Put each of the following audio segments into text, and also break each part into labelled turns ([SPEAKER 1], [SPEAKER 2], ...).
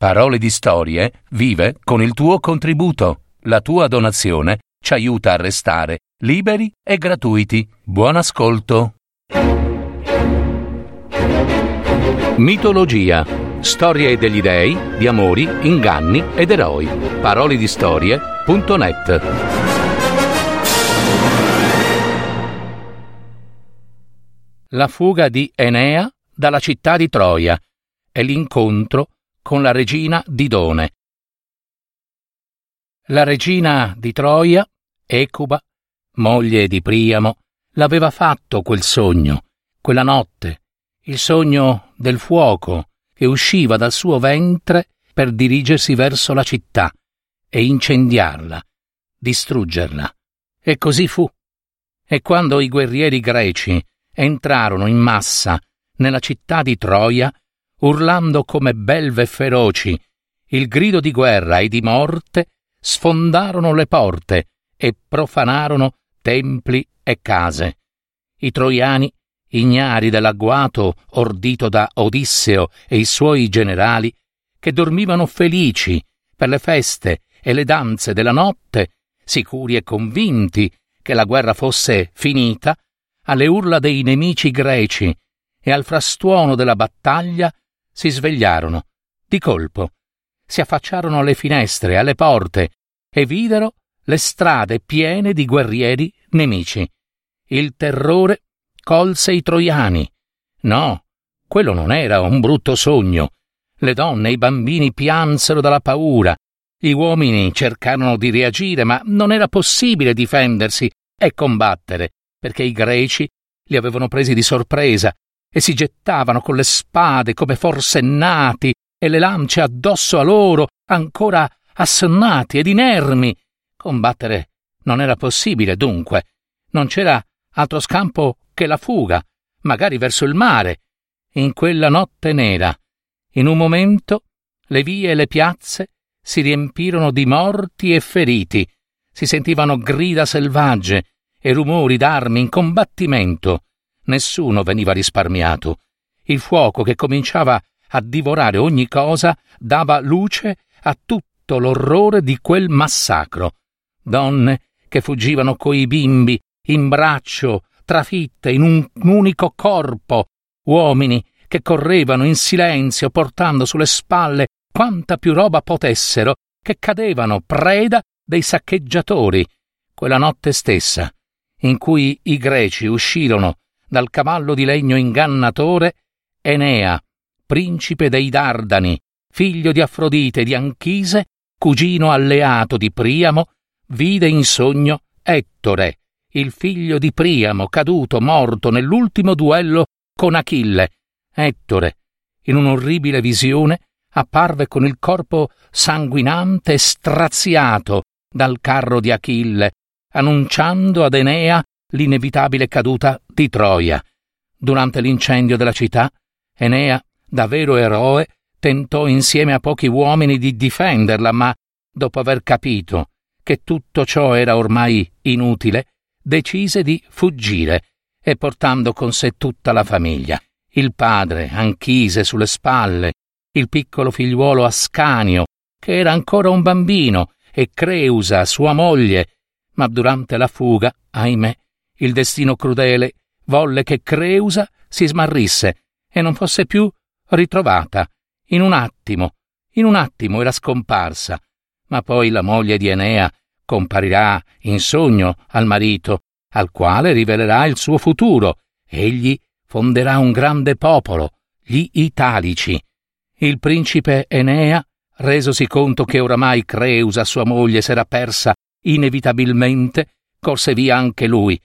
[SPEAKER 1] Parole di Storie vive con il tuo contributo. La tua donazione ci aiuta a restare liberi e gratuiti. Buon ascolto. Mitologia. Storie degli dei, di amori, inganni ed eroi. Parole di Storie.net. La fuga di Enea dalla città di Troia e l'incontro con la regina Didone. La regina di Troia, Ecuba, moglie di Priamo, l'aveva fatto quel sogno, quella notte, il sogno del fuoco che usciva dal suo ventre per dirigersi verso la città e incendiarla, distruggerla. E così fu. E quando i guerrieri greci entrarono in massa nella città di Troia, urlando come belve feroci, il grido di guerra e di morte, sfondarono le porte e profanarono templi e case. I troiani, ignari dell'agguato ordito da Odisseo e i suoi generali, che dormivano felici per le feste e le danze della notte, sicuri e convinti che la guerra fosse finita, alle urla dei nemici greci e al frastuono della battaglia si svegliarono, di colpo, si affacciarono alle finestre, alle porte, e videro le strade piene di guerrieri nemici. Il terrore colse i troiani. No, quello non era un brutto sogno. Le donne e i bambini piansero dalla paura. Gli uomini cercarono di reagire, ma non era possibile difendersi e combattere, perché i greci li avevano presi di sorpresa e si gettavano con le spade come forsennati e le lance addosso a loro, ancora assonnati ed inermi. Combattere non era possibile, dunque. Non c'era altro scampo che la fuga, magari verso il mare. In quella notte nera, in un momento, le vie e le piazze si riempirono di morti e feriti. Si sentivano grida selvagge e rumori d'armi in combattimento nessuno veniva risparmiato. Il fuoco che cominciava a divorare ogni cosa dava luce a tutto l'orrore di quel massacro. Donne che fuggivano coi bimbi in braccio, trafitte in un unico corpo, uomini che correvano in silenzio portando sulle spalle quanta più roba potessero, che cadevano preda dei saccheggiatori. Quella notte stessa, in cui i greci uscirono dal cavallo di legno ingannatore Enea, principe dei Dardani, figlio di Afrodite di Anchise, cugino alleato di Priamo, vide in sogno Ettore, il figlio di Priamo, caduto morto nell'ultimo duello con Achille. Ettore, in un'orribile visione, apparve con il corpo sanguinante e straziato dal carro di Achille, annunciando ad Enea l'inevitabile caduta di Troia. Durante l'incendio della città, Enea, da vero eroe, tentò insieme a pochi uomini di difenderla, ma, dopo aver capito che tutto ciò era ormai inutile, decise di fuggire e portando con sé tutta la famiglia, il padre, Anchise sulle spalle, il piccolo figliuolo Ascanio, che era ancora un bambino, e Creusa, sua moglie, ma durante la fuga, ahimè, il destino crudele volle che Creusa si smarrisse e non fosse più ritrovata. In un attimo, in un attimo era scomparsa. Ma poi la moglie di Enea comparirà in sogno al marito, al quale rivelerà il suo futuro. Egli fonderà un grande popolo, gli Italici. Il principe Enea, resosi conto che oramai Creusa, sua moglie, s'era persa inevitabilmente, corse via anche lui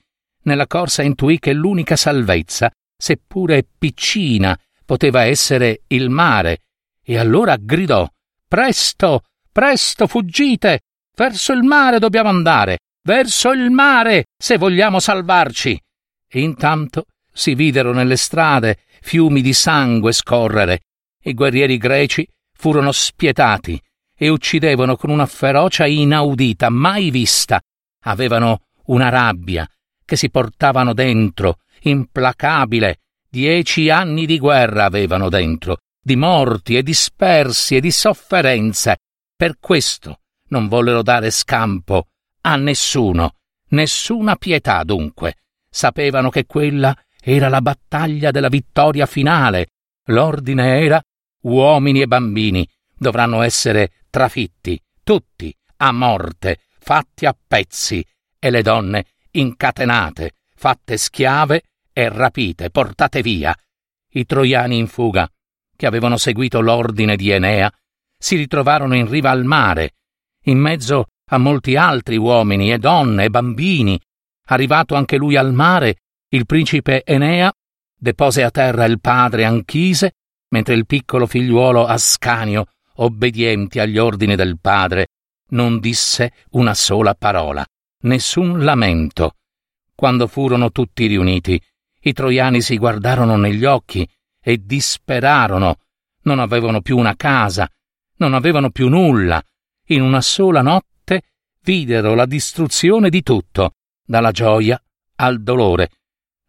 [SPEAKER 1] nella corsa intuì che l'unica salvezza, seppure piccina, poteva essere il mare, e allora gridò Presto, presto, fuggite! Verso il mare dobbiamo andare! Verso il mare, se vogliamo salvarci! E intanto si videro nelle strade fiumi di sangue scorrere. I guerrieri greci furono spietati e uccidevano con una ferocia inaudita, mai vista. Avevano una rabbia, che si portavano dentro, implacabile. Dieci anni di guerra avevano dentro, di morti e dispersi e di sofferenze. Per questo non vollero dare scampo a nessuno, nessuna pietà dunque. Sapevano che quella era la battaglia della vittoria finale. L'ordine era uomini e bambini dovranno essere trafitti, tutti, a morte, fatti a pezzi, e le donne incatenate, fatte schiave e rapite, portate via. I troiani in fuga, che avevano seguito l'ordine di Enea, si ritrovarono in riva al mare, in mezzo a molti altri uomini e donne e bambini. Arrivato anche lui al mare, il principe Enea depose a terra il padre Anchise, mentre il piccolo figliuolo Ascanio, obbediente agli ordini del padre, non disse una sola parola, nessun lamento. Quando furono tutti riuniti, i troiani si guardarono negli occhi e disperarono. Non avevano più una casa, non avevano più nulla. In una sola notte videro la distruzione di tutto, dalla gioia al dolore.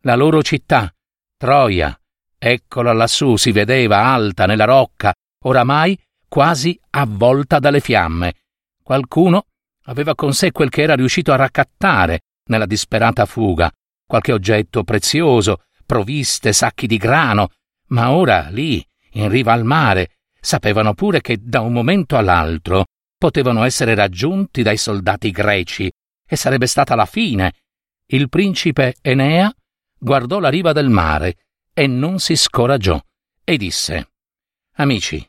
[SPEAKER 1] La loro città, Troia, eccola lassù, si vedeva alta nella rocca, oramai quasi avvolta dalle fiamme. Qualcuno aveva con sé quel che era riuscito a raccattare nella disperata fuga, qualche oggetto prezioso, provviste, sacchi di grano, ma ora lì, in riva al mare, sapevano pure che da un momento all'altro potevano essere raggiunti dai soldati greci e sarebbe stata la fine. Il principe Enea guardò la riva del mare e non si scoraggiò e disse Amici,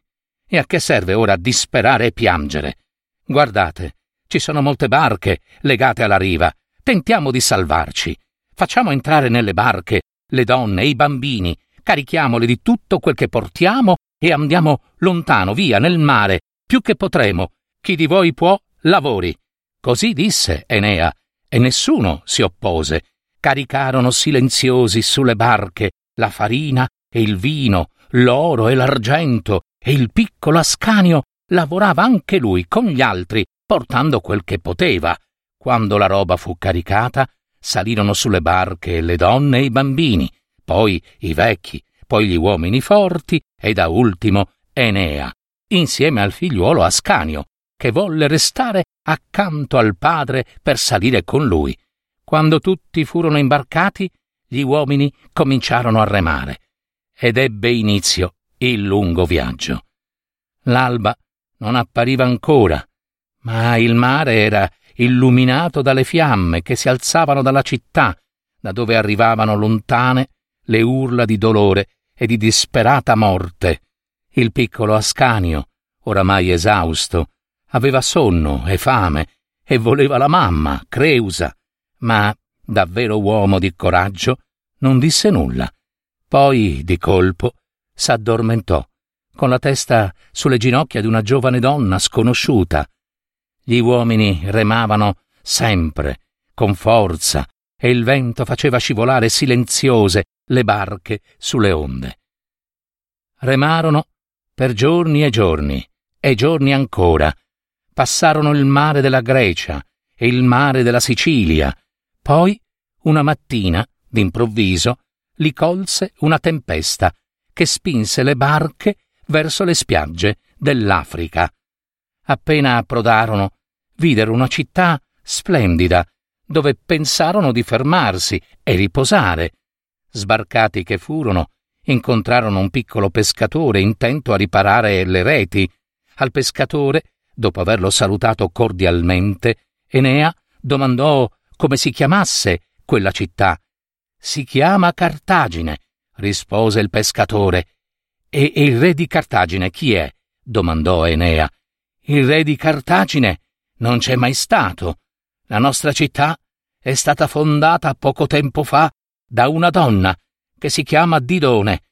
[SPEAKER 1] e a che serve ora disperare e piangere? Guardate, ci sono molte barche legate alla riva. Tentiamo di salvarci. Facciamo entrare nelle barche le donne e i bambini, carichiamoli di tutto quel che portiamo e andiamo lontano, via, nel mare, più che potremo. Chi di voi può, lavori. Così disse Enea, e nessuno si oppose. Caricarono silenziosi sulle barche la farina e il vino, l'oro e l'argento, e il piccolo Ascanio lavorava anche lui con gli altri, portando quel che poteva. Quando la roba fu caricata, salirono sulle barche le donne e i bambini, poi i vecchi, poi gli uomini forti e da ultimo Enea, insieme al figliuolo Ascanio, che volle restare accanto al padre per salire con lui. Quando tutti furono imbarcati, gli uomini cominciarono a remare ed ebbe inizio il lungo viaggio. L'alba non appariva ancora, ma il mare era illuminato dalle fiamme che si alzavano dalla città, da dove arrivavano lontane le urla di dolore e di disperata morte. Il piccolo Ascanio, oramai esausto, aveva sonno e fame e voleva la mamma, Creusa, ma, davvero uomo di coraggio, non disse nulla. Poi, di colpo, s'addormentò, con la testa sulle ginocchia di una giovane donna sconosciuta. Gli uomini remavano sempre, con forza, e il vento faceva scivolare silenziose le barche sulle onde. Remarono per giorni e giorni, e giorni ancora. Passarono il mare della Grecia e il mare della Sicilia. Poi, una mattina, d'improvviso, li colse una tempesta che spinse le barche verso le spiagge dell'Africa. Appena approdarono, videro una città splendida, dove pensarono di fermarsi e riposare. Sbarcati che furono, incontrarono un piccolo pescatore intento a riparare le reti. Al pescatore, dopo averlo salutato cordialmente, Enea domandò come si chiamasse quella città. Si chiama Cartagine, rispose il pescatore. E, il re di Cartagine chi è? domandò Enea. Il re di Cartagine non c'è mai stato. La nostra città è stata fondata poco tempo fa da una donna che si chiama Didone,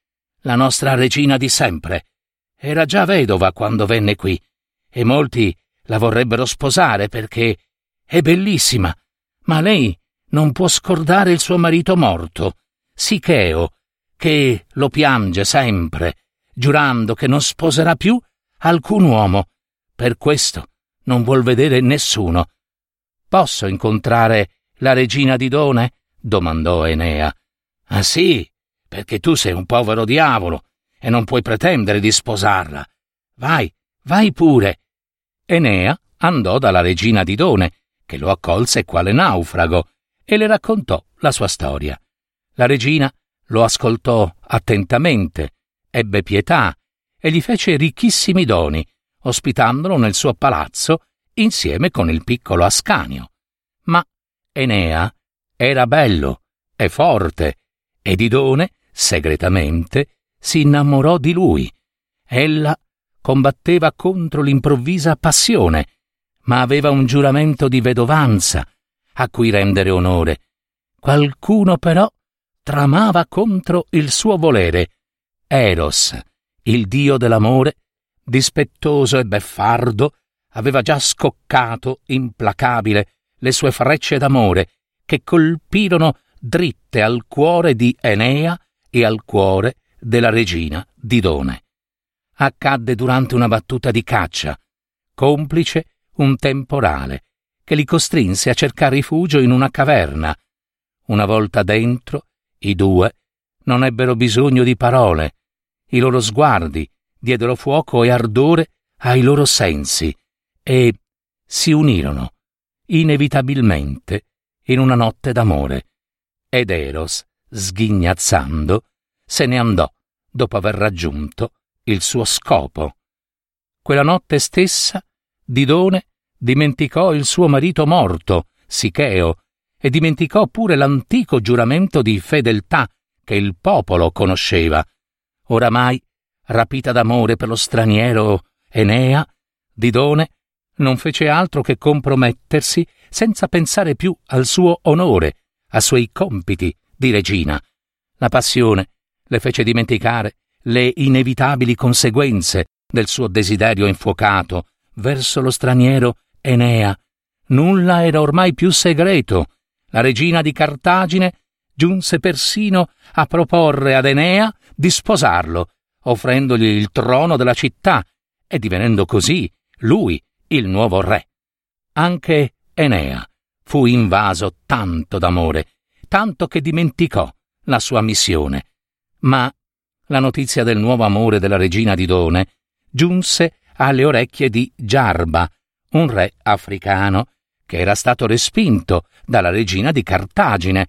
[SPEAKER 1] la nostra regina di sempre. Era già vedova quando venne qui e molti la vorrebbero sposare perché è bellissima, ma lei non può scordare il suo marito morto, Sicheo, che lo piange sempre, giurando che non sposerà più alcun uomo. Per questo non vuol vedere nessuno. Posso incontrare la regina di Done? domandò Enea. Ah sì, perché tu sei un povero diavolo e non puoi pretendere di sposarla. Vai, vai pure. Enea andò dalla regina Didone, che lo accolse quale naufrago, e le raccontò la sua storia. La regina lo ascoltò attentamente, ebbe pietà e gli fece ricchissimi doni, ospitandolo nel suo palazzo insieme con il piccolo Ascanio. Ma Enea era bello e forte, e Didone, segretamente, si innamorò di lui. Ella combatteva contro l'improvvisa passione, ma aveva un giuramento di vedovanza a cui rendere onore. Qualcuno però tramava contro il suo volere. Eros, il dio dell'amore, dispettoso e beffardo, aveva già scoccato, implacabile, le sue frecce d'amore, che colpirono dritte al cuore di Enea e al cuore della regina Didone. Accadde durante una battuta di caccia, complice un temporale, che li costrinse a cercare rifugio in una caverna. Una volta dentro, i due non ebbero bisogno di parole. I loro sguardi diedero fuoco e ardore ai loro sensi e si unirono inevitabilmente in una notte d'amore. Ed Eros, sghignazzando, se ne andò dopo aver raggiunto il suo scopo. Quella notte stessa Didone dimenticò il suo marito morto, Sicheo, e dimenticò pure l'antico giuramento di fedeltà che il popolo conosceva. Oramai, rapita d'amore per lo straniero Enea, Didone non fece altro che compromettersi senza pensare più al suo onore, ai suoi compiti di regina. La passione le fece dimenticare le inevitabili conseguenze del suo desiderio infuocato verso lo straniero Enea. Nulla era ormai più segreto. La regina di Cartagine giunse persino a proporre ad Enea di sposarlo, offrendogli il trono della città e divenendo così lui il nuovo re. Anche Enea fu invaso tanto d'amore, tanto che dimenticò la sua missione. Ma la notizia del nuovo amore della regina di Done giunse alle orecchie di Giarba, un re africano che era stato respinto dalla regina di Cartagine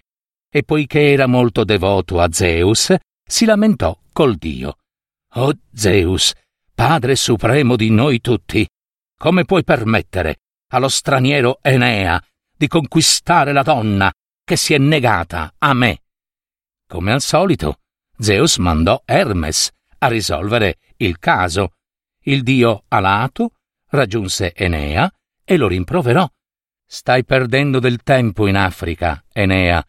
[SPEAKER 1] e poiché era molto devoto a Zeus, si lamentò col dio. Oh Zeus, Padre supremo di noi tutti, come puoi permettere allo straniero Enea di conquistare la donna che si è negata a me? Come al solito, Zeus mandò Hermes a risolvere il caso. Il dio Alato raggiunse Enea e lo rimproverò. Stai perdendo del tempo in Africa, Enea.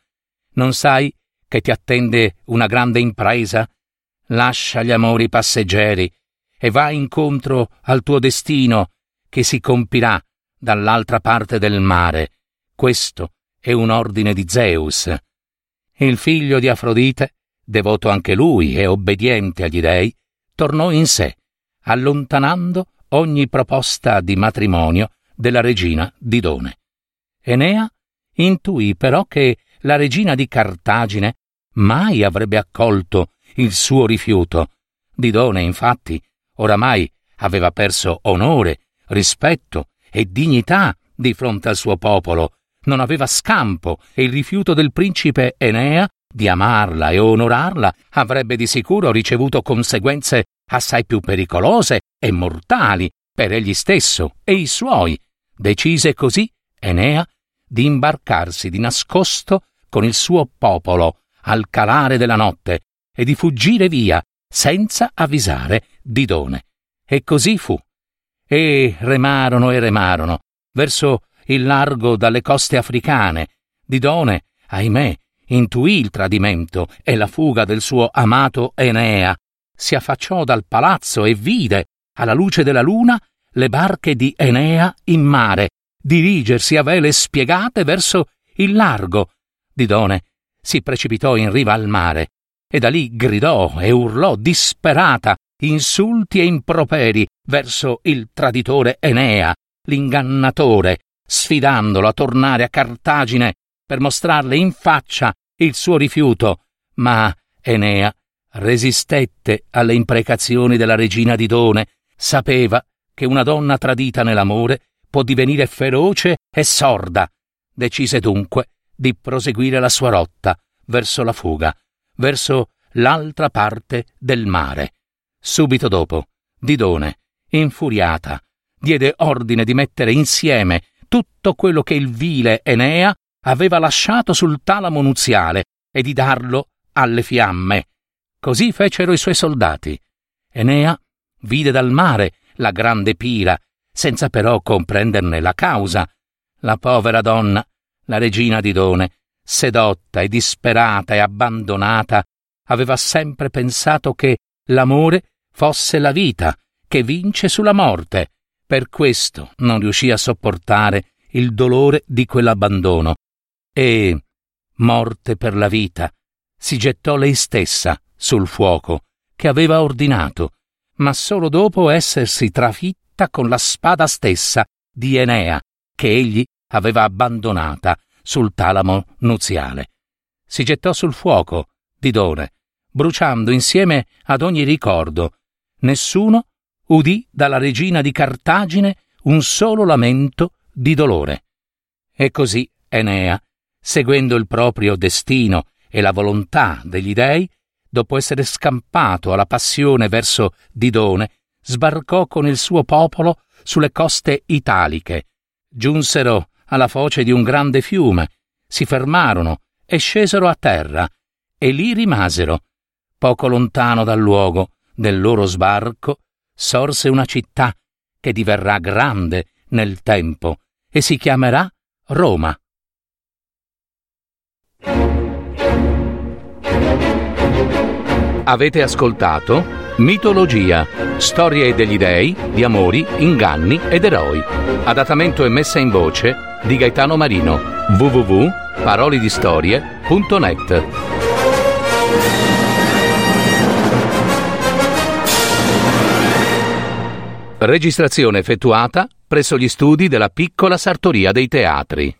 [SPEAKER 1] Non sai che ti attende una grande impresa? Lascia gli amori passeggeri e va incontro al tuo destino che si compirà dall'altra parte del mare. Questo è un ordine di Zeus. Il figlio di Afrodite, devoto anche lui e obbediente agli dei, tornò in sé, allontanando ogni proposta di matrimonio della regina Didone. Enea intuì però che la regina di Cartagine mai avrebbe accolto il suo rifiuto. Didone, infatti, oramai aveva perso onore, rispetto e dignità di fronte al suo popolo, non aveva scampo e il rifiuto del principe Enea di amarla e onorarla avrebbe di sicuro ricevuto conseguenze assai più pericolose e mortali per egli stesso e i suoi. Decise così Enea di imbarcarsi di nascosto con il suo popolo al calare della notte e di fuggire via senza avvisare Didone. E così fu. E remarono e remarono verso il largo dalle coste africane. Didone, ahimè, intuì il tradimento e la fuga del suo amato Enea. Si affacciò dal palazzo e vide, alla luce della luna, le barche di Enea in mare, dirigersi a vele spiegate verso il largo. Didone si precipitò in riva al mare e da lì gridò e urlò disperata insulti e improperi verso il traditore Enea, l'ingannatore, sfidandolo a tornare a Cartagine per mostrarle in faccia il suo rifiuto. Ma Enea resistette alle imprecazioni della regina Didone, sapeva che una donna tradita nell'amore può divenire feroce e sorda. Decise dunque di proseguire la sua rotta verso la fuga, verso l'altra parte del mare. Subito dopo, Didone, infuriata, diede ordine di mettere insieme tutto quello che il vile Enea aveva lasciato sul talamo nuziale e di darlo alle fiamme. Così fecero i suoi soldati. Enea vide dal mare la grande pira, senza però comprenderne la causa. La povera donna, la regina Didone, sedotta e disperata e abbandonata, aveva sempre pensato che l'amore fosse la vita che vince sulla morte. Per questo non riuscì a sopportare il dolore di quell'abbandono e, morte per la vita, si gettò lei stessa sul fuoco che aveva ordinato, ma solo dopo essersi trafitta con la spada stessa di Enea che egli aveva abbandonata sul talamo nuziale. Si gettò sul fuoco, Didone, bruciando insieme ad ogni ricordo. Nessuno udì dalla regina di Cartagine un solo lamento di dolore. E così Enea, seguendo il proprio destino e la volontà degli dei, dopo essere scampato alla passione verso Didone, sbarcò con il suo popolo sulle coste italiche. Giunsero alla foce di un grande fiume, si fermarono e scesero a terra, e lì rimasero. Poco lontano dal luogo del loro sbarco sorse una città che diverrà grande nel tempo e si chiamerà Roma. Avete ascoltato Mitologia, storie degli dei, di amori, inganni ed eroi. Adattamento e messa in voce di Gaetano Marino. www.parolidistorie.net Registrazione effettuata presso gli studi della piccola sartoria dei teatri.